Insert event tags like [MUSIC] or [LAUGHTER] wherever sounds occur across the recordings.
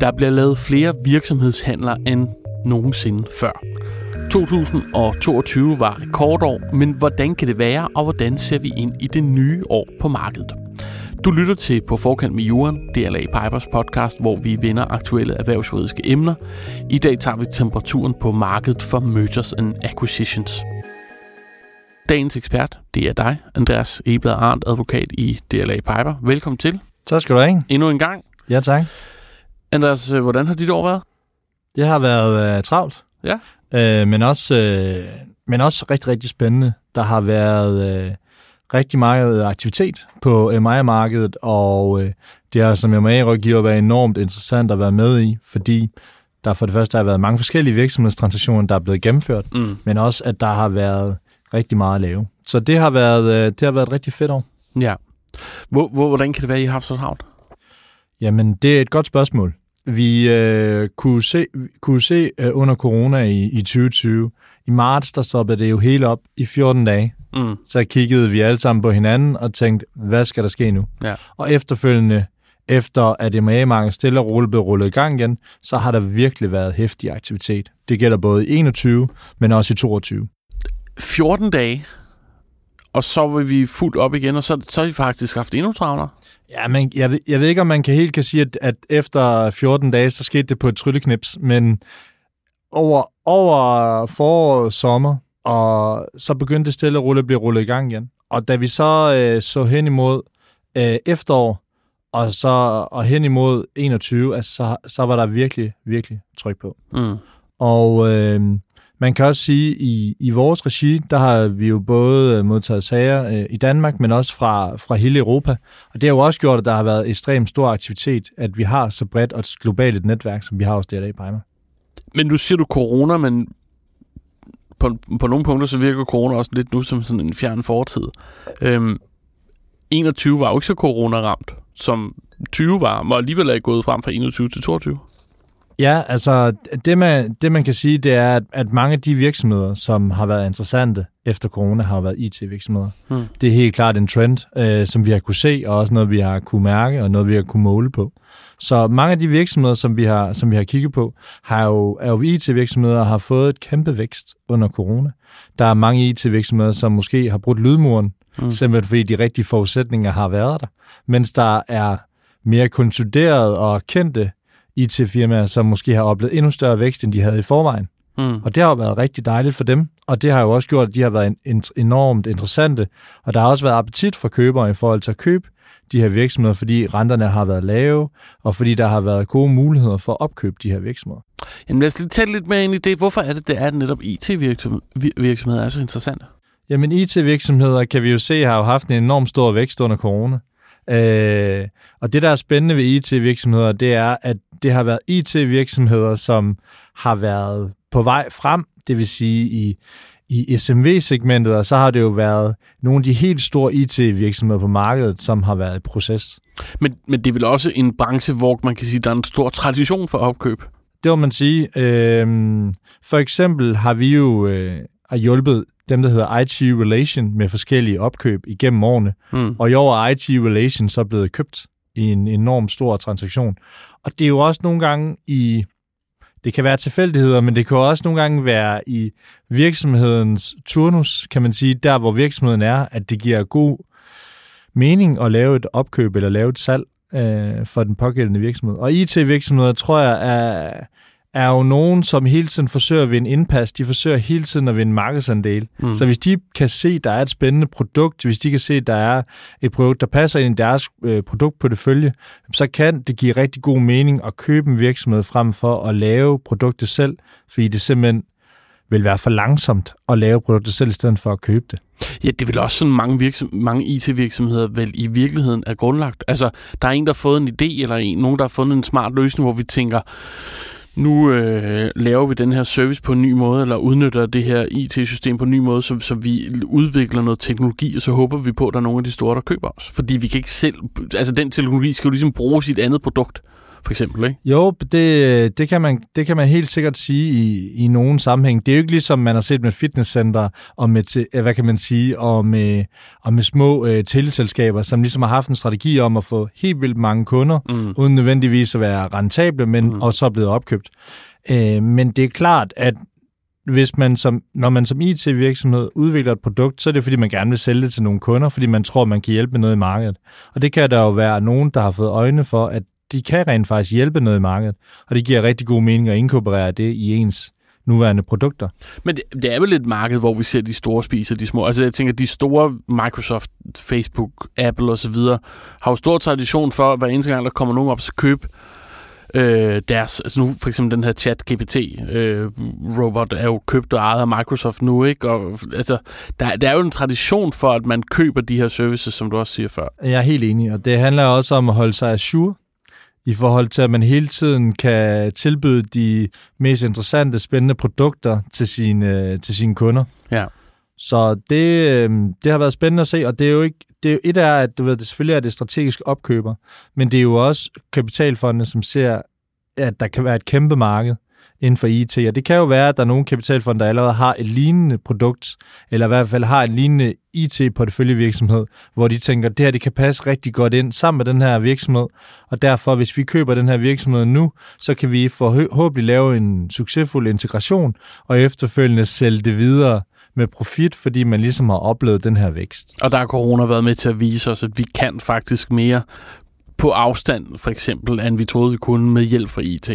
Der bliver lavet flere virksomhedshandler end nogensinde før. 2022 var rekordår, men hvordan kan det være, og hvordan ser vi ind i det nye år på markedet? Du lytter til På Forkant med Jorden, DLA Pipers podcast, hvor vi vender aktuelle erhvervsjuridiske emner. I dag tager vi temperaturen på markedet for mergers and acquisitions. Dagens ekspert, det er dig, Andreas Eblad Arndt, advokat i DLA Piper. Velkommen til. Tak skal du have. Endnu en gang. Ja, tak. Andreas, øh, hvordan har dit år været? Det har været uh, travlt. Ja. Uh, men, også, uh, men også rigtig, rigtig spændende. Der har været uh, rigtig meget aktivitet på MI-markedet, og uh, det har som MI-rådgiver været enormt interessant at være med i, fordi der for det første har været mange forskellige virksomhedstransaktioner, der er blevet gennemført, Mm. men også at der har været rigtig meget at lave. Så det har været, uh, det har været et rigtig fedt år. Ja. Hvor, hvor, hvordan kan det være, at I har haft så travlt? Jamen, det er et godt spørgsmål. Vi øh, kunne se, kunne se øh, under corona i, i 2020, i marts, der stoppede det jo helt op i 14 dage. Mm. Så kiggede vi alle sammen på hinanden og tænkte, hvad skal der ske nu? Ja. Og efterfølgende, efter at MA-markedet stille og roligt blev rullet i gang igen, så har der virkelig været hæftig aktivitet. Det gælder både i 21, men også i 22. 14 dage, og så vil vi fuldt op igen, og så, så har vi faktisk haft endnu travlere. Ja, men jeg, jeg ved ikke, om man kan helt kan sige, at, at efter 14 dage, så skete det på et trylleknips, men over, over forår og sommer, og så begyndte det stille og roligt at blive rullet i gang igen. Og da vi så øh, så hen imod øh, efterår, og så og hen imod 21, altså, så, så var der virkelig, virkelig tryk på. Mm. Og øh, man kan også sige, at i, i vores regi, der har vi jo både øh, modtaget sager øh, i Danmark, men også fra, fra hele Europa. Og det har jo også gjort, at der har været ekstremt stor aktivitet, at vi har så bredt og et globalt et netværk, som vi har hos DLA Bremer. Men nu siger du corona, men på, på nogle punkter så virker corona også lidt nu som sådan en fjern fortid. Øhm, 21 var jo ikke så corona-ramt, som 20 var, og alligevel er gået frem fra 21 til 22. Ja, altså det man, det man kan sige, det er, at, at mange af de virksomheder, som har været interessante efter corona, har været IT-virksomheder. Hmm. Det er helt klart en trend, øh, som vi har kunne se, og også noget, vi har kunne mærke, og noget, vi har kunne måle på. Så mange af de virksomheder, som vi har, som vi har kigget på, har jo, er jo IT-virksomheder og har fået et kæmpe vækst under corona. Der er mange IT-virksomheder, som måske har brudt lydmuren, Mm. simpelthen fordi de rigtige forudsætninger har været der. Mens der er mere konsoliderede og kendte IT-firmaer, som måske har oplevet endnu større vækst, end de havde i forvejen. Mm. Og det har jo været rigtig dejligt for dem, og det har jo også gjort, at de har været en, en, enormt interessante, og der har også været appetit fra købere i forhold til at købe de her virksomheder, fordi renterne har været lave, og fordi der har været gode muligheder for at opkøbe de her virksomheder. Jamen lad os tage lidt mere ind i det. Hvorfor er det, det er, at netop IT-virksomheder er så interessante? Jamen IT-virksomheder, kan vi jo se, har jo haft en enorm stor vækst under corona. Øh, og det, der er spændende ved IT-virksomheder, det er, at det har været IT-virksomheder, som har været på vej frem, det vil sige i, i SMV-segmentet, og så har det jo været nogle af de helt store IT-virksomheder på markedet, som har været i proces. Men, men det er vel også en branche, hvor man kan sige, at der er en stor tradition for opkøb. Det må man sige. Øh, for eksempel har vi jo øh, har hjulpet dem, der hedder IT Relation med forskellige opkøb igennem årene. Mm. Og i år er IT Relation så blevet købt i en enorm stor transaktion. Og det er jo også nogle gange i, det kan være tilfældigheder, men det kan også nogle gange være i virksomhedens turnus, kan man sige, der hvor virksomheden er, at det giver god mening at lave et opkøb eller lave et salg øh, for den pågældende virksomhed. Og IT-virksomheder, tror jeg, er, er jo nogen, som hele tiden forsøger at vinde indpas. De forsøger hele tiden at vinde markedsandel. Mm. Så hvis de kan se, at der er et spændende produkt, hvis de kan se, at der er et produkt, der passer ind i deres øh, produktportefølje, så kan det give rigtig god mening at købe en virksomhed frem for at lave produktet selv, fordi det simpelthen vil være for langsomt at lave produktet selv, i stedet for at købe det. Ja, det vel også sådan, mange, virksom- mange IT-virksomheder vel i virkeligheden er grundlagt. Altså, der er en, der har fået en idé, eller en, nogen, der har fundet en smart løsning, hvor vi tænker, nu øh, laver vi den her service på en ny måde, eller udnytter det her IT-system på en ny måde, så, så vi udvikler noget teknologi, og så håber vi på, at der er nogle af de store, der køber os. Fordi vi kan ikke selv... Altså, den teknologi skal jo ligesom bruges i et andet produkt, for eksempel, ikke? Jo, det, det, kan man, det kan man helt sikkert sige i, i nogen sammenhæng. Det er jo ikke ligesom man har set med fitnesscenter og med, øh, hvad kan man sige, og med, og med små øh, teleselskaber, som ligesom har haft en strategi om at få helt vildt mange kunder, mm. uden nødvendigvis at være rentable, men mm. også er blevet opkøbt. Øh, men det er klart, at hvis man som, når man som IT-virksomhed udvikler et produkt, så er det fordi, man gerne vil sælge det til nogle kunder, fordi man tror, man kan hjælpe med noget i markedet. Og det kan der jo være nogen, der har fået øjne for, at de kan rent faktisk hjælpe noget i markedet. Og det giver rigtig god mening at inkorporere det i ens nuværende produkter. Men det, det er vel et marked, hvor vi ser de store spiser de små. Altså jeg tænker, de store Microsoft, Facebook, Apple osv. har jo stor tradition for, at hver eneste gang, der kommer nogen op, så købe øh, deres, altså nu for eksempel den her chat GPT øh, robot er jo købt og ejet af Microsoft nu, ikke? Og, altså, der, der er jo en tradition for, at man køber de her services, som du også siger før. Jeg er helt enig, og det handler også om at holde sig ajour i forhold til, at man hele tiden kan tilbyde de mest interessante, spændende produkter til sine, til sine kunder. Ja. Så det, øhm, det har været spændende at se, og det er jo ikke, det er jo et er, at du ved, det selvfølgelig er det strategiske opkøber, men det er jo også kapitalfondene, som ser, at der kan være et kæmpe marked inden for IT. Og det kan jo være, at der er nogle kapitalfonde, der allerede har et lignende produkt, eller i hvert fald har en lignende IT-porteføljevirksomhed, hvor de tænker, at det her det kan passe rigtig godt ind sammen med den her virksomhed, og derfor, hvis vi køber den her virksomhed nu, så kan vi forhåbentlig lave en succesfuld integration, og efterfølgende sælge det videre med profit, fordi man ligesom har oplevet den her vækst. Og der har corona været med til at vise os, at vi kan faktisk mere på afstand, for eksempel, end vi troede, vi kunne med hjælp fra IT.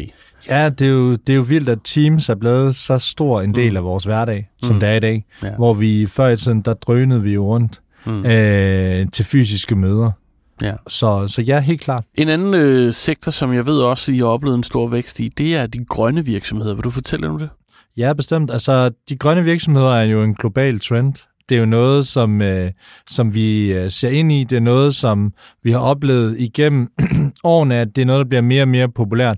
Ja, det er, jo, det er jo vildt, at Teams er blevet så stor en del mm. af vores hverdag, som mm. det er i dag. Ja. Hvor vi før i tiden, der drønede vi jo rundt mm. øh, til fysiske møder. Ja. Så, så ja, helt klart. En anden øh, sektor, som jeg ved også, I har oplevet en stor vækst i, det er de grønne virksomheder. Vil du fortælle om det? Ja, bestemt. Altså, de grønne virksomheder er jo en global trend. Det er jo noget, som, øh, som vi øh, ser ind i. Det er noget, som vi har oplevet igennem [CLEARS THROAT] årene, at det er noget, der bliver mere og mere populært.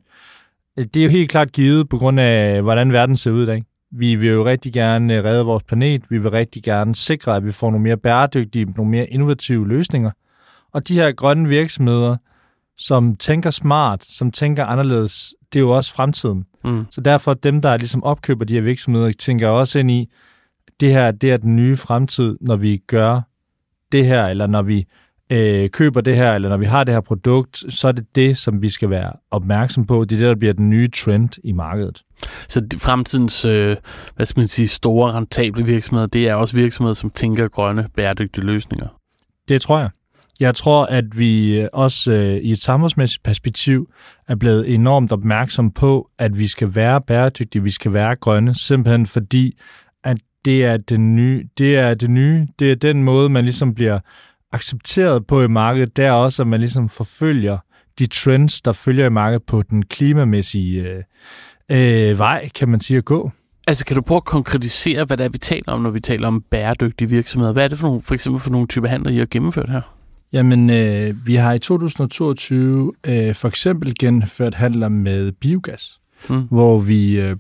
Det er jo helt klart givet på grund af, hvordan verden ser ud i dag. Vi vil jo rigtig gerne øh, redde vores planet. Vi vil rigtig gerne sikre, at vi får nogle mere bæredygtige, nogle mere innovative løsninger. Og de her grønne virksomheder, som tænker smart, som tænker anderledes, det er jo også fremtiden. Mm. Så derfor dem, der ligesom opkøber de her virksomheder, tænker også ind i, det her det er den nye fremtid, når vi gør det her, eller når vi øh, køber det her, eller når vi har det her produkt, så er det det, som vi skal være opmærksom på. Det er det, der bliver den nye trend i markedet. Så fremtidens, øh, hvad skal man sige, store rentable virksomheder, det er også virksomheder, som tænker grønne, bæredygtige løsninger? Det tror jeg. Jeg tror, at vi også øh, i et samfundsmæssigt perspektiv er blevet enormt opmærksom på, at vi skal være bæredygtige, vi skal være grønne, simpelthen fordi, at det er det nye. Det er det nye. Det er den måde, man ligesom bliver accepteret på i markedet. Det er også, at man ligesom forfølger de trends, der følger i markedet på den klimamæssige øh, øh, vej, kan man sige, at gå. Altså, kan du prøve at konkretisere, hvad det er, vi taler om, når vi taler om bæredygtige virksomheder? Hvad er det for, nogle, for eksempel for nogle typer handler, I har gennemført her? Jamen, øh, vi har i 2022 øh, for eksempel gennemført handler med biogas, mm. hvor vi øh,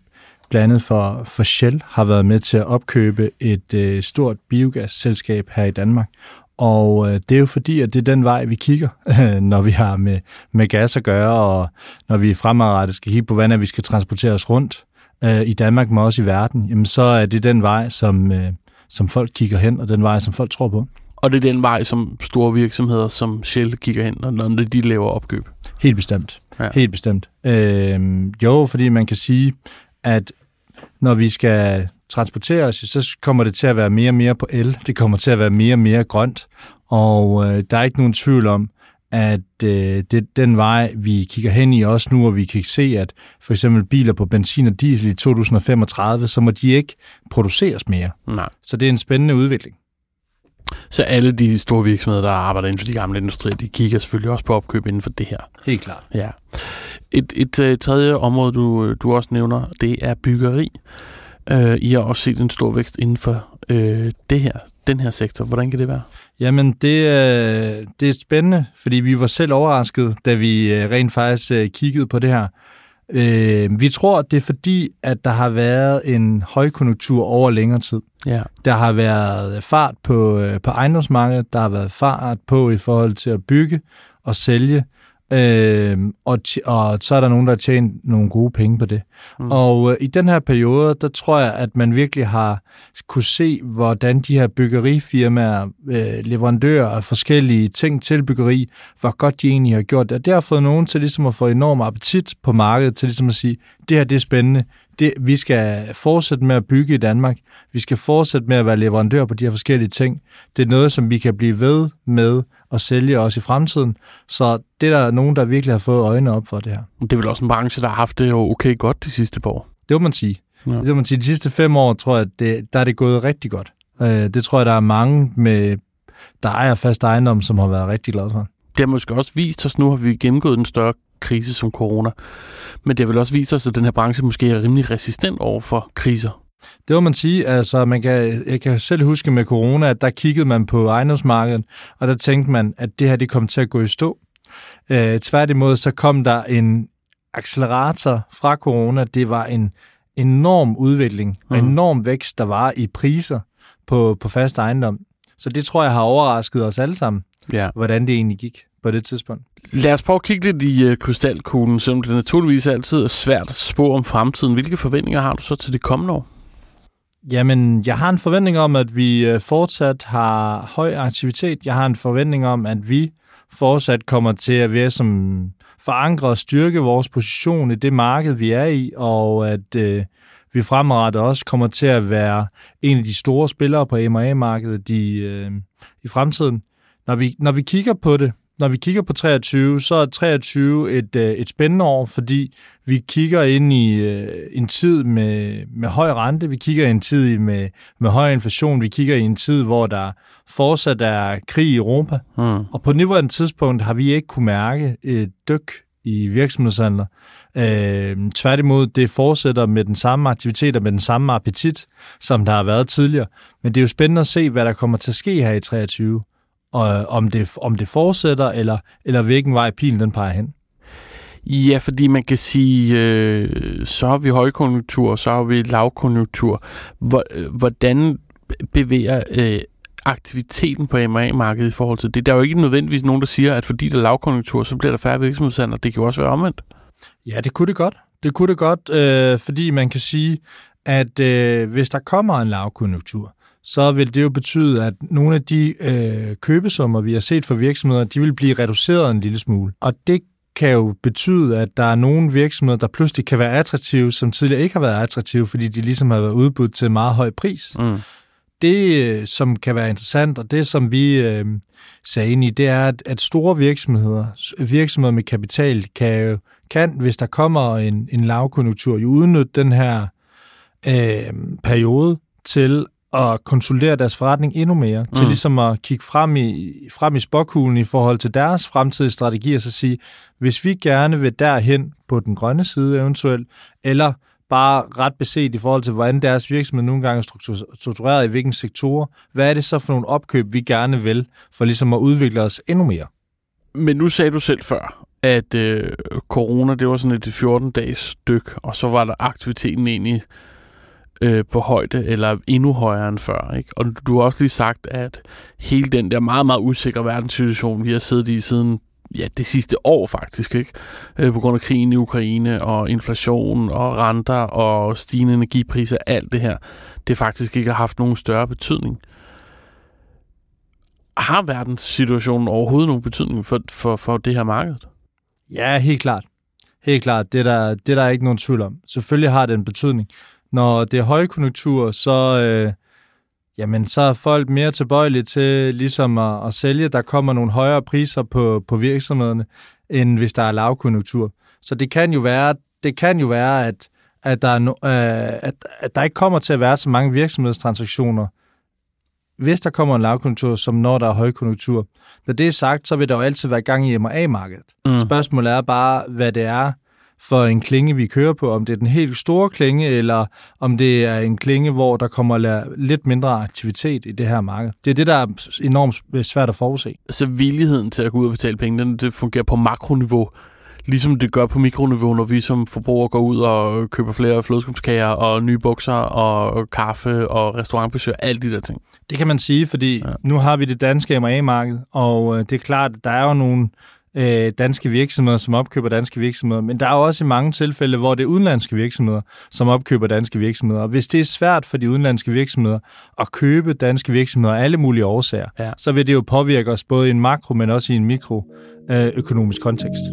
blandt andet for, for Shell har været med til at opkøbe et øh, stort biogasselskab her i Danmark. Og øh, det er jo fordi, at det er den vej, vi kigger, [LAUGHS] når vi har med, med gas at gøre, og når vi fremadrettet skal kigge på, hvordan vi skal transportere os rundt øh, i Danmark, men også i verden, jamen så er det den vej, som, øh, som folk kigger hen, og den vej, som folk tror på. Og det er den vej, som store virksomheder som Shell kigger hen, når de laver opkøb. Helt bestemt. Ja. Helt bestemt. Øh, jo, fordi man kan sige, at når vi skal transportere os, så kommer det til at være mere og mere på el. Det kommer til at være mere og mere grønt. Og øh, der er ikke nogen tvivl om, at øh, det er den vej, vi kigger hen i også nu, og vi kan se, at for eksempel biler på benzin og diesel i 2035, så må de ikke produceres mere. Nej. Så det er en spændende udvikling. Så alle de store virksomheder, der arbejder inden for de gamle industrier, de kigger selvfølgelig også på opkøb inden for det her. Helt klart. Ja. Et, et, et tredje område, du, du også nævner, det er byggeri. Uh, I har også set en stor vækst inden for uh, det her, den her sektor. Hvordan kan det være? Jamen, det, uh, det er spændende, fordi vi var selv overrasket, da vi uh, rent faktisk uh, kiggede på det her. Øh, vi tror, det er fordi, at der har været en højkonjunktur over længere tid. Ja. Der har været fart på, øh, på ejendomsmarkedet, der har været fart på i forhold til at bygge og sælge, Øh, og, og så er der nogen, der har tjent nogle gode penge på det. Mm. Og øh, i den her periode, der tror jeg, at man virkelig har kunne se, hvordan de her byggerifirmaer, øh, leverandører af forskellige ting til byggeri, hvor godt de egentlig har gjort det. Og det har fået nogen til ligesom at få enorm appetit på markedet, til ligesom at sige, det her det er spændende, det, vi skal fortsætte med at bygge i Danmark. Vi skal fortsætte med at være leverandør på de her forskellige ting. Det er noget, som vi kan blive ved med at sælge også i fremtiden. Så det er der nogen, der virkelig har fået øjnene op for det her. Det er vel også en branche, der har haft det jo okay godt de sidste par år. Det må man sige. Ja. Det må man sige. De sidste fem år, tror jeg, det, der er det gået rigtig godt. Øh, det tror jeg, der er mange, med, der ejer fast ejendom, som har været rigtig glade for. Det har måske også vist os, nu har vi gennemgået en større krise som corona. Men det har vel også vist os, at den her branche måske er rimelig resistent over for kriser. Det må man sige. Altså, man kan, jeg kan selv huske med corona, at der kiggede man på ejendomsmarkedet, og der tænkte man, at det her det kom til at gå i stå. Øh, tværtimod så kom der en accelerator fra corona. Det var en enorm udvikling og mm. enorm vækst, der var i priser på, på fast ejendom. Så det tror jeg har overrasket os alle sammen, ja. hvordan det egentlig gik på det tidspunkt. Lad os prøve at kigge lidt i uh, krystalkuglen, selvom det naturligvis altid er svært at spå om fremtiden. Hvilke forventninger har du så til det kommende år? Jamen, jeg har en forventning om, at vi øh, fortsat har høj aktivitet. Jeg har en forventning om, at vi fortsat kommer til at være som forankre og styrke vores position i det marked, vi er i, og at øh, vi fremadrettet også kommer til at være en af de store spillere på M&A-markedet i, øh, i fremtiden. Når vi, når vi kigger på det, når vi kigger på 23, så er 23 et, øh, et spændende år, fordi vi kigger ind i øh, en tid med, med høj rente, vi kigger i en tid med, med høj inflation, vi kigger i en tid, hvor der fortsat er krig i Europa. Mm. Og på nuværende tidspunkt har vi ikke kunne mærke et dyk i virksomhedshandler. Øh, tværtimod, det fortsætter med den samme aktivitet og med den samme appetit, som der har været tidligere. Men det er jo spændende at se, hvad der kommer til at ske her i 23 og om det, om det fortsætter, eller, eller hvilken vej pilen den peger hen. Ja, fordi man kan sige, øh, så har vi højkonjunktur, så har vi lavkonjunktur. Øh, hvordan bevæger øh, aktiviteten på M&A-markedet i forhold til det? Der er jo ikke nødvendigvis nogen, der siger, at fordi der er lavkonjunktur, så bliver der færre virksomhedshandler. Det kan jo også være omvendt. Ja, det kunne det godt. Det kunne det godt, øh, fordi man kan sige, at øh, hvis der kommer en lavkonjunktur, så vil det jo betyde, at nogle af de øh, købesummer, vi har set for virksomheder, de vil blive reduceret en lille smule. Og det kan jo betyde, at der er nogle virksomheder, der pludselig kan være attraktive, som tidligere ikke har været attraktive, fordi de ligesom har været udbudt til en meget høj pris. Mm. Det, øh, som kan være interessant, og det, som vi øh, sagde ind i, det er, at, at store virksomheder, virksomheder med kapital, kan, kan hvis der kommer en, en lavkonjunktur, jo udnytte den her øh, periode til at konsolidere deres forretning endnu mere, mm. til ligesom at kigge frem i, frem i spokhulen i forhold til deres fremtidige strategier, så sige, hvis vi gerne vil derhen på den grønne side eventuelt, eller bare ret beset i forhold til, hvordan deres virksomhed nogle gange er struktureret i hvilken sektorer, hvad er det så for nogle opkøb, vi gerne vil, for ligesom at udvikle os endnu mere? Men nu sagde du selv før, at øh, corona, det var sådan et 14-dages dyk, og så var der aktiviteten egentlig øh, på højde, eller endnu højere end før. Ikke? Og du har også lige sagt, at hele den der meget, meget usikre verdenssituation, vi har siddet i siden ja, det sidste år faktisk, ikke? Øh, på grund af krigen i Ukraine og inflation og renter og stigende energipriser, alt det her, det faktisk ikke har haft nogen større betydning. Har verdenssituationen overhovedet nogen betydning for, for, for det her marked? Ja, helt klart. Helt klart. Det er, der, det er der ikke nogen tvivl om. Selvfølgelig har det en betydning når det er højkonjunktur, så, øh, jamen, så er folk mere tilbøjelige til ligesom at, at sælge. Der kommer nogle højere priser på, på virksomhederne, end hvis der er lavkonjunktur. Så det kan jo være, det kan jo være at, at, der er no, øh, at, at der ikke kommer til at være så mange virksomhedstransaktioner, hvis der kommer en lavkonjunktur, som når der er højkonjunktur. Når det er sagt, så vil der jo altid være gang i M&A-markedet. Mm. Spørgsmålet er bare, hvad det er, for en klinge, vi kører på, om det er den helt store klinge, eller om det er en klinge, hvor der kommer lidt mindre aktivitet i det her marked. Det er det, der er enormt svært at forudse. Så villigheden til at gå ud og betale penge, det fungerer på makroniveau, ligesom det gør på mikroniveau, når vi som forbrugere går ud og køber flere flødeskumskager og nye bukser og kaffe og restaurantbesøg, alle de der ting. Det kan man sige, fordi ja. nu har vi det danske M&A-marked, og øh, det er klart, at der er jo nogle øh, danske virksomheder, som opkøber danske virksomheder, men der er også i mange tilfælde, hvor det er udenlandske virksomheder, som opkøber danske virksomheder. Og hvis det er svært for de udenlandske virksomheder at købe danske virksomheder af alle mulige årsager, ja. så vil det jo påvirke os både i en makro, men også i en mikroøkonomisk øh, kontekst.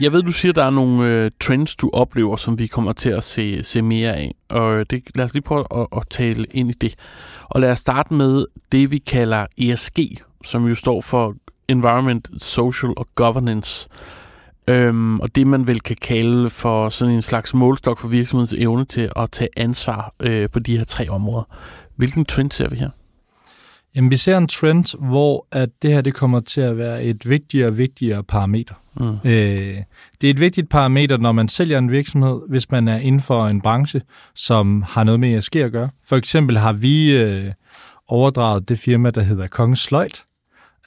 Jeg ved, du siger, der er nogle øh, trends, du oplever, som vi kommer til at se, se mere af. Og øh, det, lad os lige prøve at, at tale ind i det. Og lad os starte med det, vi kalder ESG, som jo står for Environment, Social og Governance. Øhm, og det, man vel kan kalde for sådan en slags målstok for virksomhedens evne til at tage ansvar øh, på de her tre områder. Hvilken trend ser vi her? Jamen, vi ser en trend, hvor at det her det kommer til at være et vigtigere og vigtigere parameter. Mm. Øh, det er et vigtigt parameter, når man sælger en virksomhed, hvis man er inden for en branche, som har noget med ESG at gøre. For eksempel har vi øh, overdraget det firma, der hedder Kongens Sløjt,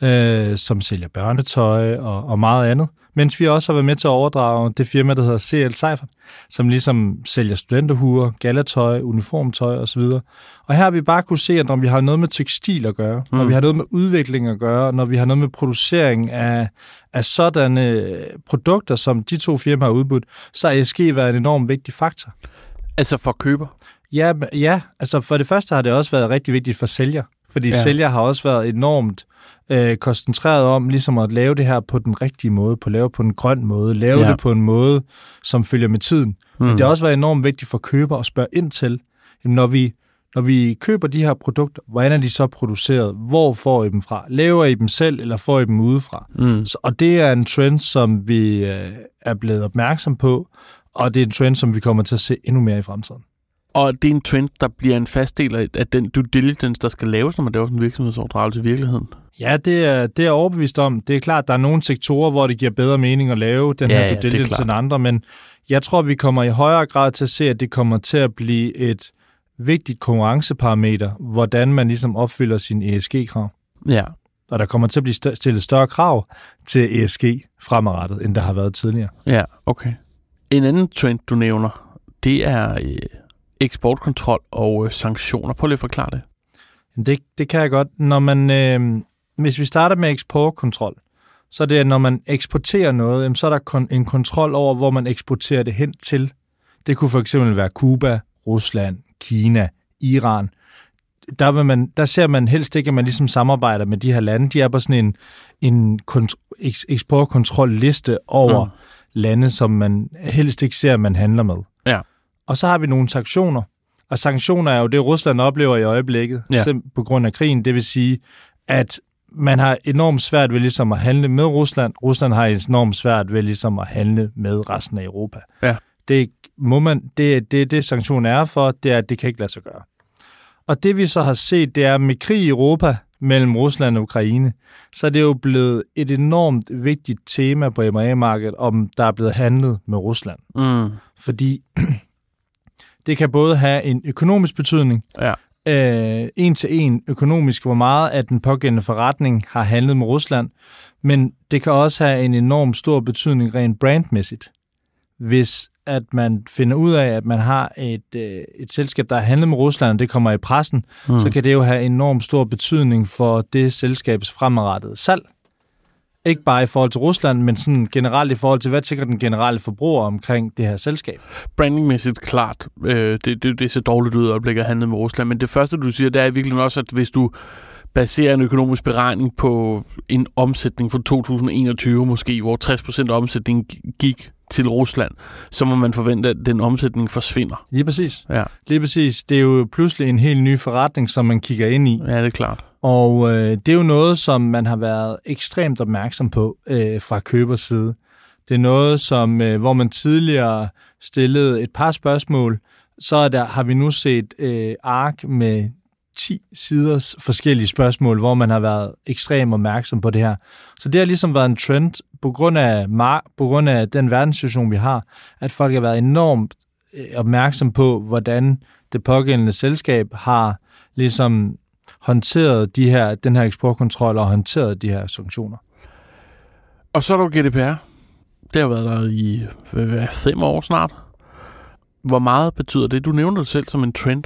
øh, som sælger børnetøj og, og meget andet. Mens vi også har været med til at overdrage det firma, der hedder CL Seifert, som ligesom sælger studenterhuer, galatøj, uniformtøj osv. Og her har vi bare kunne se, at når vi har noget med tekstil at gøre, mm. når vi har noget med udvikling at gøre, når vi har noget med producering af, af sådanne produkter, som de to firmaer har udbudt, så har ESG været en enormt vigtig faktor. Altså for køber? Ja, ja, altså for det første har det også været rigtig vigtigt for sælger, fordi ja. sælger har også været enormt øh, koncentreret om ligesom at lave det her på den rigtige måde, på lave på en grøn måde, lave ja. det på en måde, som følger med tiden. Mm. Men det har også været enormt vigtigt for køber at spørge ind til, jamen, når vi når vi køber de her produkter, hvordan er de så produceret? Hvor får I dem fra? Laver I dem selv, eller får I dem udefra? Mm. Så, og det er en trend, som vi øh, er blevet opmærksom på, og det er en trend, som vi kommer til at se endnu mere i fremtiden. Og det er en trend, der bliver en fast del af den due diligence, der skal laves, når man laver sådan en virksomhedsoverdragelse i virkeligheden. Ja, det er, det er overbevist om. Det er klart, der er nogle sektorer, hvor det giver bedre mening at lave den ja, her due diligence end andre, men jeg tror, vi kommer i højere grad til at se, at det kommer til at blive et vigtigt konkurrenceparameter, hvordan man ligesom opfylder sin ESG-krav. Ja. Og der kommer til at blive stillet større krav til ESG fremadrettet, end der har været tidligere. Ja, okay. En anden trend, du nævner, det er øh, eksportkontrol og øh, sanktioner. Prøv lige at forklare det. Det, det kan jeg godt. Når man, øh, hvis vi starter med eksportkontrol, så er det, når man eksporterer noget, så er der en kontrol over, hvor man eksporterer det hen til. Det kunne for eksempel være Kuba, Rusland, Kina, Iran. Der, vil man, der ser man helst ikke, at man ligesom samarbejder med de her lande. De er på sådan en, en kont- eksportkontrolliste over mm. lande, som man helst ikke ser, at man handler med. Ja. Og så har vi nogle sanktioner. Og sanktioner er jo det, Rusland oplever i øjeblikket, ja. på grund af krigen. Det vil sige, at man har enormt svært ved ligesom at handle med Rusland. Rusland har enormt svært ved ligesom at handle med resten af Europa. Ja. Det må man, det, det, det sanktionen er for, det er, at det kan ikke lade sig gøre. Og det vi så har set, det er med krig i Europa mellem Rusland og Ukraine, så er det jo blevet et enormt vigtigt tema på MRA-markedet, om der er blevet handlet med Rusland. Mm. Fordi [CLEARS THROAT] det kan både have en økonomisk betydning, ja. øh, en til en økonomisk, hvor meget at den pågældende forretning har handlet med Rusland, men det kan også have en enorm stor betydning rent brandmæssigt. Hvis at man finder ud af, at man har et, øh, et selskab, der har handlet med Rusland, og det kommer i pressen, mm. så kan det jo have enorm stor betydning for det selskabs fremadrettede salg. Ikke bare i forhold til Rusland, men sådan generelt i forhold til, hvad tænker den generelle forbruger omkring det her selskab? Brandingmæssigt klart. Øh, det, det, det ser dårligt ud at øjeblikket at handle med Rusland, men det første, du siger, det er virkelig også, at hvis du baserer en økonomisk beregning på en omsætning fra 2021 måske, hvor 60% af omsætningen gik til Rusland, så må man forvente, at den omsætning forsvinder. Lige præcis. Ja. Lige præcis. Det er jo pludselig en helt ny forretning, som man kigger ind i. Ja, det er klart. Og øh, det er jo noget, som man har været ekstremt opmærksom på øh, fra købers side. Det er noget, som øh, hvor man tidligere stillede et par spørgsmål, så er der, har vi nu set øh, ark med 10 siders forskellige spørgsmål, hvor man har været ekstremt opmærksom på det her. Så det har ligesom været en trend på grund af, på grund af den verdenssituation, vi har, at folk har været enormt øh, opmærksom på, hvordan det pågældende selskab har ligesom håndteret de her, den her eksportkontrol og håndteret de her sanktioner. Og så er der GDPR. Det har været der i hvad, fem år snart. Hvor meget betyder det? Du nævner det selv som en trend.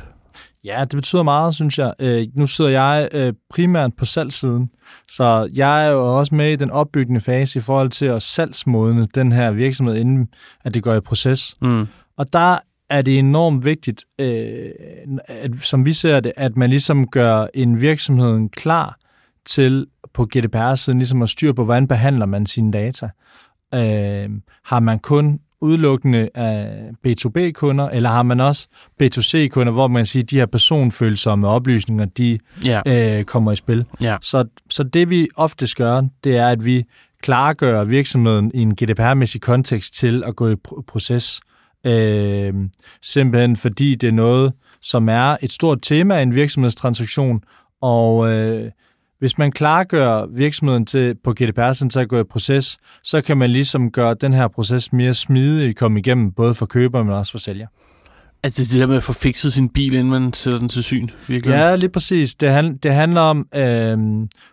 Ja, det betyder meget, synes jeg. Øh, nu sidder jeg øh, primært på salgssiden, så jeg er jo også med i den opbyggende fase i forhold til at salgsmodne den her virksomhed, inden at det går i proces. Mm. Og der er det enormt vigtigt, øh, at, som vi ser det, at man ligesom gør en virksomhed klar til på GDPR-siden ligesom at styre på, hvordan behandler man sine data. Øh, har man kun udelukkende af B2B-kunder, eller har man også B2C-kunder, hvor man siger, at de her personfølsomme oplysninger, de Ja. øh, kommer i spil. Ja. Så, så det vi oftest gør, det er, at vi klargør virksomheden i en GDPR-mæssig kontekst til at gå i pr- proces. Øh, simpelthen fordi det er noget, som er et stort tema i en virksomhedstransaktion, og øh, hvis man klargør virksomheden til, på GDPR til at gå i proces, så kan man ligesom gøre den her proces mere smidig at komme igennem, både for køber, men også for sælger. Altså det er der med at få fikset sin bil, inden man sætter den til syn, virkelig. Ja, lige præcis. Det, han, det handler om øh,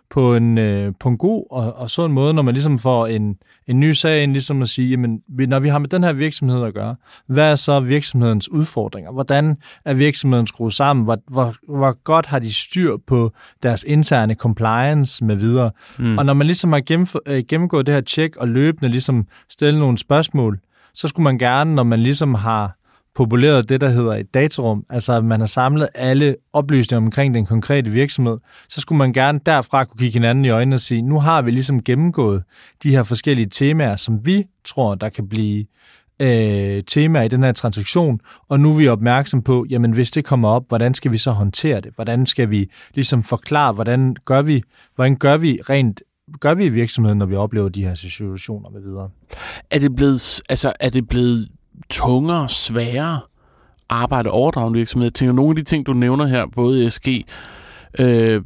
på, en, øh, på en god og, og sund måde, når man ligesom får en, en ny sag ind, ligesom at sige, jamen, når vi har med den her virksomhed at gøre, hvad er så virksomhedens udfordringer? Hvordan er virksomheden skruet sammen? Hvor, hvor, hvor godt har de styr på deres interne compliance med videre? Mm. Og når man ligesom har gennemf- øh, gennemgået det her tjek og løbende ligesom stille nogle spørgsmål, så skulle man gerne, når man ligesom har populeret det, der hedder et datarum, altså at man har samlet alle oplysninger omkring den konkrete virksomhed, så skulle man gerne derfra kunne kigge hinanden i øjnene og sige, nu har vi ligesom gennemgået de her forskellige temaer, som vi tror, der kan blive øh, temaer i den her transaktion, og nu er vi opmærksom på, jamen hvis det kommer op, hvordan skal vi så håndtere det? Hvordan skal vi ligesom forklare, hvordan gør vi, hvordan gør vi rent gør vi i virksomheden, når vi oplever de her situationer med videre? Er det blevet, altså, er det blevet tungere, sværere arbejde overdragende virksomhed? Jeg tænker, nogle af de ting, du nævner her, både ESG, øh,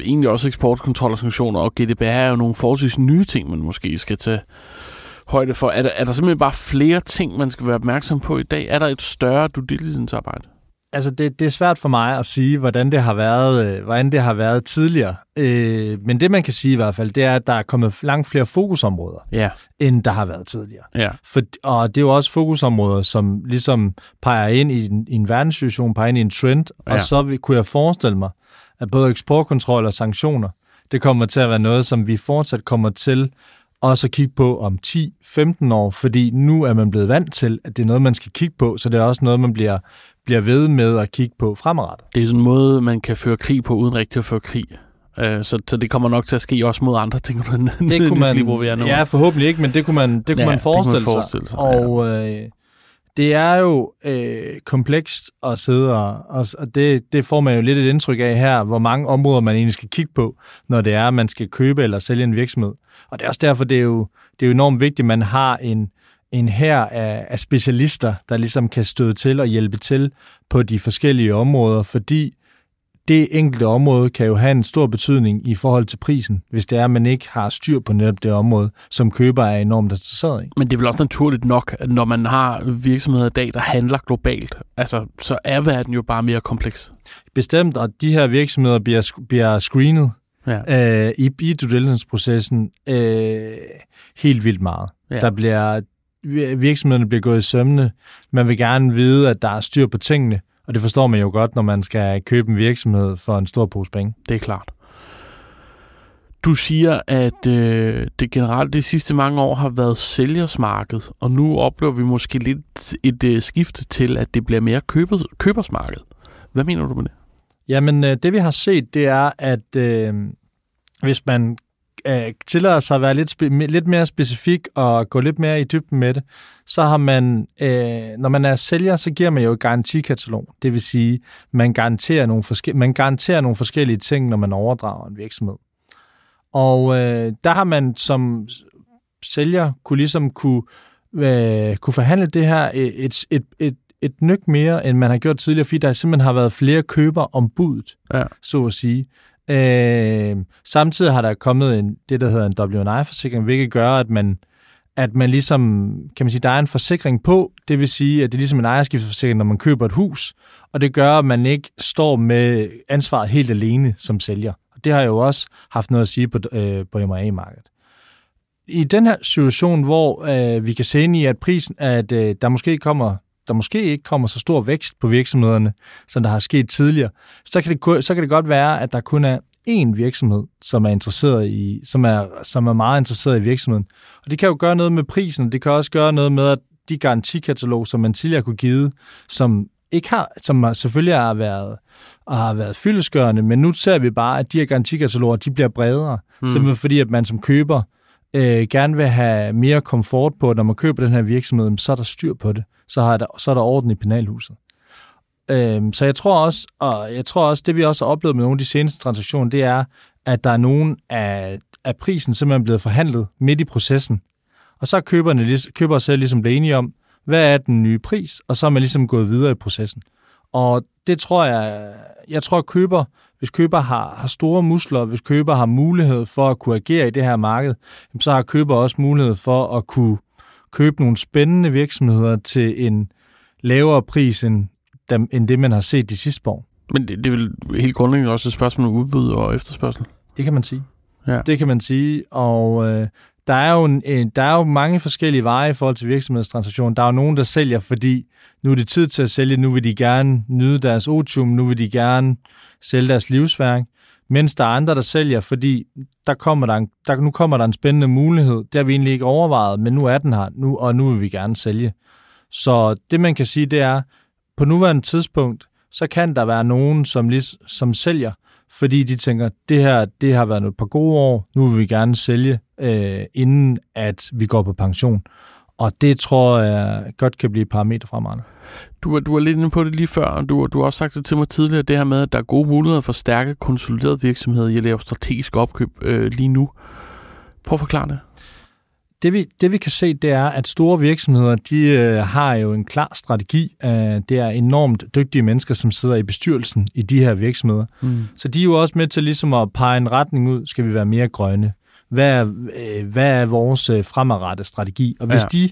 egentlig også eksportkontrol og sanktioner, og GDPR er jo nogle forholdsvis nye ting, man måske skal tage højde for. Er der, er der simpelthen bare flere ting, man skal være opmærksom på i dag? Er der et større due diligence-arbejde? Altså, det, det er svært for mig at sige, hvordan det har været, øh, hvordan det har været tidligere. Øh, men det, man kan sige i hvert fald, det er, at der er kommet langt flere fokusområder, Ja, end der har været tidligere. ja. For, og det er jo også fokusområder, som ligesom peger ind i en, i en verdenssituation, peger ind i en trend, ja. Og så kunne jeg forestille mig, at både eksportkontrol og sanktioner, det kommer til at være noget, som vi fortsat kommer til også at kigge på om 10-15 år, fordi nu er man blevet vant til, at det er noget, man skal kigge på, så det er også noget, man bliver, bliver ved med at kigge på fremadrettet. Det er sådan en måde, man kan føre krig på, uden rigtig at føre krig. Øh, Så, så det kommer nok til at ske også mod andre ting, [LAUGHS] Det kunne man, hvor vi er nu. ja, forhåbentlig ikke, men det kunne man, det kunne Ja, man det kunne man forestille, forestille sig, sig. Og øh, det er jo øh, komplekst at sidde og, og, og det, det får man jo lidt et indtryk af her, hvor mange områder man egentlig skal kigge på, når det er, at man skal købe eller sælge en virksomhed. Og det er også derfor, det er jo, det er jo enormt vigtigt, at man har en, en her af, af specialister, der ligesom kan støde til og hjælpe til på de forskellige områder, fordi det enkelte område kan jo have en stor betydning i forhold til prisen, hvis det er, at man ikke har styr på netop det område, som køber er enormt interesseret i. Men det er vel også naturligt nok, at når man har virksomheder i dag, der handler globalt, altså, så er verden jo bare mere kompleks. Bestemt, og de her virksomheder bliver, bliver screenet Ja. øh, i, i due diligence-processen øh, helt vildt meget. Ja. Der bliver, virksomhederne bliver gået i sømne. Man vil gerne vide, at der er styr på tingene, og det forstår man jo godt, når man skal købe en virksomhed for en stor pose penge. Det er klart. Du siger, at øh, det generelt de sidste mange år har været sælgersmarked, og nu oplever vi måske lidt et øh, skift til, at det bliver mere købers, købersmarked. Hvad mener du med det? Jamen, øh, det vi har set, det er, at øh, hvis man øh, tillader sig at være lidt, spe- lidt mere specifik og gå lidt mere i dybden med det, så har man, øh, når man er sælger, så giver man jo et garantikatalog. Det vil sige, man garanterer nogle, forske- man garanterer nogle forskellige ting, når man overdrager en virksomhed. Og øh, der har man som sælger kunne ligesom kunne, øh, kunne forhandle det her et, et, et, et nyk mere, end man har gjort tidligere, fordi der simpelthen har været flere køber om budet, Ja. så at sige. Øh, samtidig har der kommet en, det, der hedder en WNI-forsikring, hvilket gør, at man, at man ligesom, kan man sige, der er en forsikring på, det vil sige, at det er ligesom en ejerskiftsforsikring, når man køber et hus, og det gør, at man ikke står med ansvaret helt alene som sælger. Og det har jo også haft noget at sige på, øh, på M&A-markedet. I den her situation, hvor øh, vi kan se ind i, at prisen, at øh, der måske kommer der måske ikke kommer så stor vækst på virksomhederne, som der har sket tidligere, så kan det, så kan det godt være, at der kun er én virksomhed, som er interesseret i, som er, som er meget interesseret i virksomheden. Og det kan jo gøre noget med prisen, det kan også gøre noget med, at de garantikatalog, som man tidligere kunne give, som ikke har, som selvfølgelig har været, har været fyldesgørende, men nu ser vi bare, at de her garantikataloger, de bliver bredere, mm. simpelthen fordi, at man som køber øh, gerne vil have mere komfort på, at når man køber den her virksomhed, så er der styr på det. Så, har der, så er der orden i penalhuset. Øh, så jeg tror også, og jeg tror også, det vi også har oplevet med nogle af de seneste transaktioner, det er, at der er nogen af, af prisen simpelthen blevet forhandlet midt i processen. Og så er køberne, køber selv ligesom blevet enige om, hvad er den nye pris, og så er man ligesom gået videre i processen. Og det tror jeg, jeg tror, at køber, hvis køber har, har store muskler, hvis køber har mulighed for at kunne agere i det her marked, så har køber også mulighed for at kunne købe nogle spændende virksomheder til en lavere pris end, end det, man har set de sidste år. Men det, det er vel helt grundlæggende også et spørgsmål om udbud og efterspørgsel? Det kan man sige. Ja. Det kan man sige, og øh, der er, jo en, øh, der er jo mange forskellige veje i forhold til virksomhedstransaktioner. Der er jo nogen, der sælger, fordi nu er det tid til at sælge, nu vil de gerne nyde deres otium, nu vil de gerne sælge deres livsværk, mens der er andre, der sælger, fordi der kommer der en, der, nu kommer der en spændende mulighed. Det har vi egentlig ikke overvejet, men nu er den her, nu, og nu vil vi gerne sælge. Så det, man kan sige, det er, på nuværende tidspunkt, så kan der være nogen, som, lige, som sælger, fordi de tænker, det her det har været et par gode år, nu vil vi gerne sælge, øh, inden at vi går på pension. Og det tror jeg godt kan blive et parameter fremadrettet. Du, du var lidt inde på det lige før, og du, du har også sagt det til mig tidligere, det her med, at der er gode muligheder for stærke, konsoliderede virksomheder i at lave strategisk opkøb øh, lige nu. Prøv at forklare det. Det vi, det vi kan se, det er, at store virksomheder, de øh, har jo en klar strategi. Øh, det er enormt dygtige mennesker, som sidder i bestyrelsen i de her virksomheder. Mm. Så de er jo også med til ligesom at pege en retning ud. Skal vi være mere grønne? Hvad er, øh, hvad er vores øh, fremadrettede strategi? Og hvis ja. de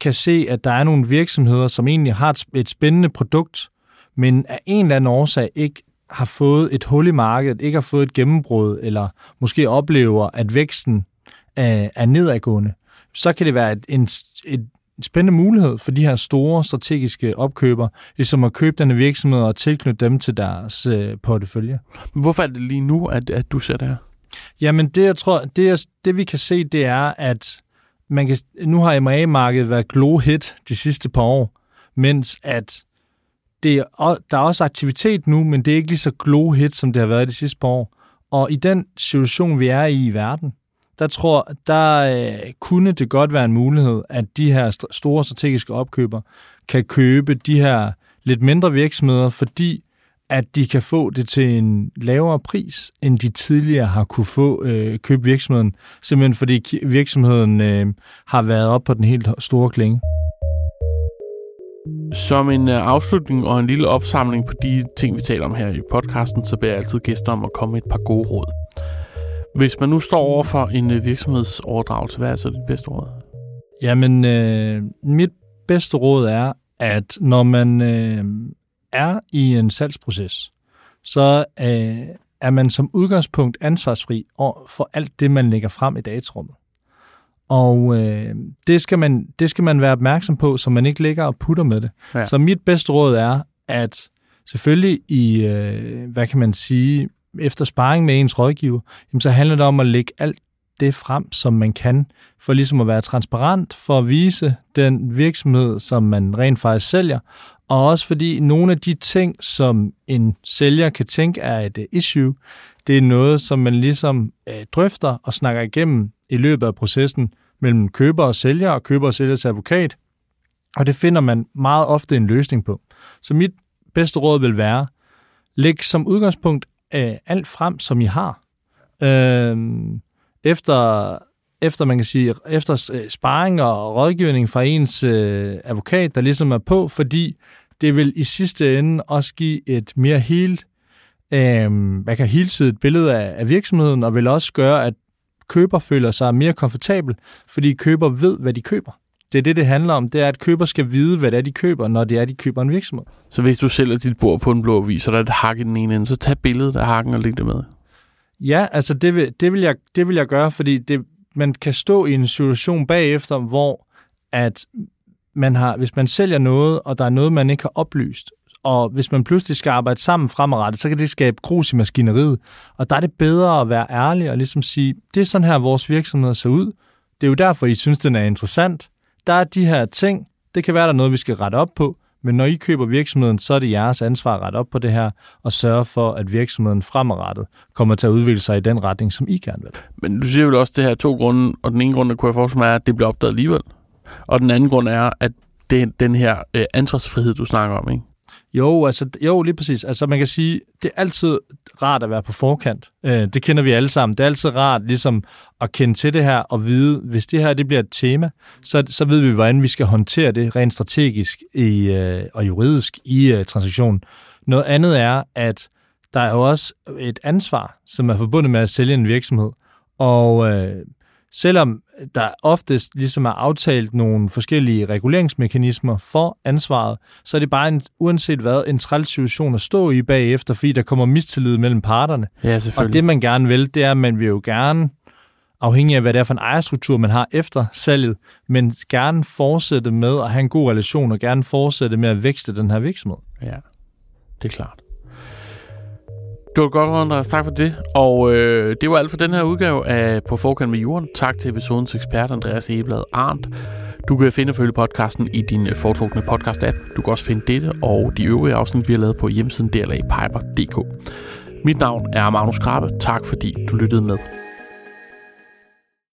kan se, at der er nogle virksomheder, som egentlig har et, et spændende produkt, men af en eller anden årsag ikke har fået et hul i markedet, ikke har fået et gennembrud, eller måske oplever, at væksten er, er nedadgående, så kan det være et, en, et spændende mulighed for de her store strategiske opkøber, ligesom at købe denne virksomhed og tilknytte dem til deres øh, portefølje. Hvorfor er det lige nu, at, at du ser det her? Jamen, det, jeg tror, det, jeg, det vi kan se, det er, at man kan, nu har M&A-markedet været glow hit de sidste par år, mens at det er, der er også aktivitet nu, men det er ikke lige så glow hit, som det har været de sidste par år. Og i den situation, vi er i i verden, der tror der øh, kunne det godt være en mulighed, at de her store strategiske opkøber kan købe de her lidt mindre virksomheder, fordi at de kan få det til en lavere pris, end de tidligere har kunne få øh, købe virksomheden, simpelthen fordi virksomheden øh, har været op på den helt store klinge. Som en øh, afslutning og en lille opsamling på de ting, vi taler om her i podcasten, så beder jeg altid gæster om at komme med et par gode råd. Hvis man nu står over for en øh, virksomhedsoverdragelse, hvad er så dit bedste råd? Jamen, øh, mit bedste råd er, at når man øh, er i en salgsproces, så øh, er man som udgangspunkt ansvarsfri for alt det, man lægger frem i datarummet. Og øh, det, skal man, det skal man være opmærksom på, så man ikke ligger og putter med det. Ja. Så mit bedste råd er, at selvfølgelig i, øh, hvad kan man sige, efter sparring med ens rådgiver, jamen, så handler det om at lægge alt det frem, som man kan, for ligesom at være transparent, for at vise den virksomhed, som man rent faktisk sælger, og også fordi nogle af de ting, som en sælger kan tænke er et øh, issue, det er noget, som man ligesom øh, drøfter og snakker igennem i løbet af processen mellem køber og sælger, og køber og sælger til advokat, og det finder man meget ofte en løsning på. Så mit bedste råd vil være, læg som udgangspunkt øh, alt frem, som I har. Øh, efter, efter, man kan sige, efter øh, sparring og rådgivning fra ens øh, advokat, der ligesom er på, fordi det vil i sidste ende også give et mere helt, øh, hvad kan helsidigt billede af, af virksomheden, og vil også gøre, at køber føler sig mere komfortabel, fordi køber ved, hvad de køber. Det er det, det handler om. Det er, at køber skal vide, hvad det er, de køber, når det er, de køber en virksomhed. Så hvis du sælger dit bord på en blå avis, og der er et hak i den ene ende, så tag billedet af hakken og læg det med. Ja, altså det vil, det vil, jeg, det vil jeg gøre, fordi det, man kan stå i en situation bagefter, hvor at man har, hvis man sælger noget, og der er noget, man ikke har oplyst, og hvis man pludselig skal arbejde sammen fremadrettet, så kan det skabe grus i maskineriet. Og der er det bedre at være ærlig og ligesom sige, det er sådan her, vores virksomhed ser ud. Det er jo derfor, I synes, den er interessant. Der er de her ting. Det kan være, der er noget, vi skal rette op på. Men når I køber virksomheden, så er det jeres ansvar at rette op på det her og sørge for, at virksomheden fremadrettet kommer til at udvikle sig i den retning, som I gerne vil. Men du siger vel også det her to grunde, og den ene grund, der kunne jeg forestille mig, er, at det bliver opdaget alligevel. Og den anden grund er, at det den her øh, ansvarsfrihed, du snakker om, ikke? Jo, altså, jo, lige præcis. Altså, man kan sige, det er altid rart at være på forkant. Øh, det kender vi alle sammen. Det er altid rart ligesom at kende til det her og vide, hvis det her det bliver et tema, så, så ved vi, hvordan vi skal håndtere det rent strategisk i, øh, og juridisk i øh, transaktionen. Noget andet er, at der er jo også et ansvar, som er forbundet med at sælge en virksomhed. Og øh, selvom der oftest ligesom er aftalt nogle forskellige reguleringsmekanismer for ansvaret, så er det bare en, uanset hvad, en træls situation at stå i bagefter, fordi der kommer mistillid mellem parterne. Ja, Og det man gerne vil, det er, at man vil jo gerne, afhængig af hvad det er for en ejerstruktur, man har efter salget, men gerne fortsætte med at have en god relation, og gerne fortsætte med at vækste den her virksomhed. Ja, det er klart. Det var godt, Andreas. Tak for det. Og øh, det var alt for den her udgave af På Forkant med Jorden. Tak til episodens ekspert, Andreas Eblad Arndt. Du kan finde og følge podcasten i din øh, foretrukne podcast-app. Du kan også finde dette og de øvrige afsnit, vi har lavet på hjemmesiden dlapiper.dk. Mit navn er Magnus Krabbe. Tak fordi du lyttede med.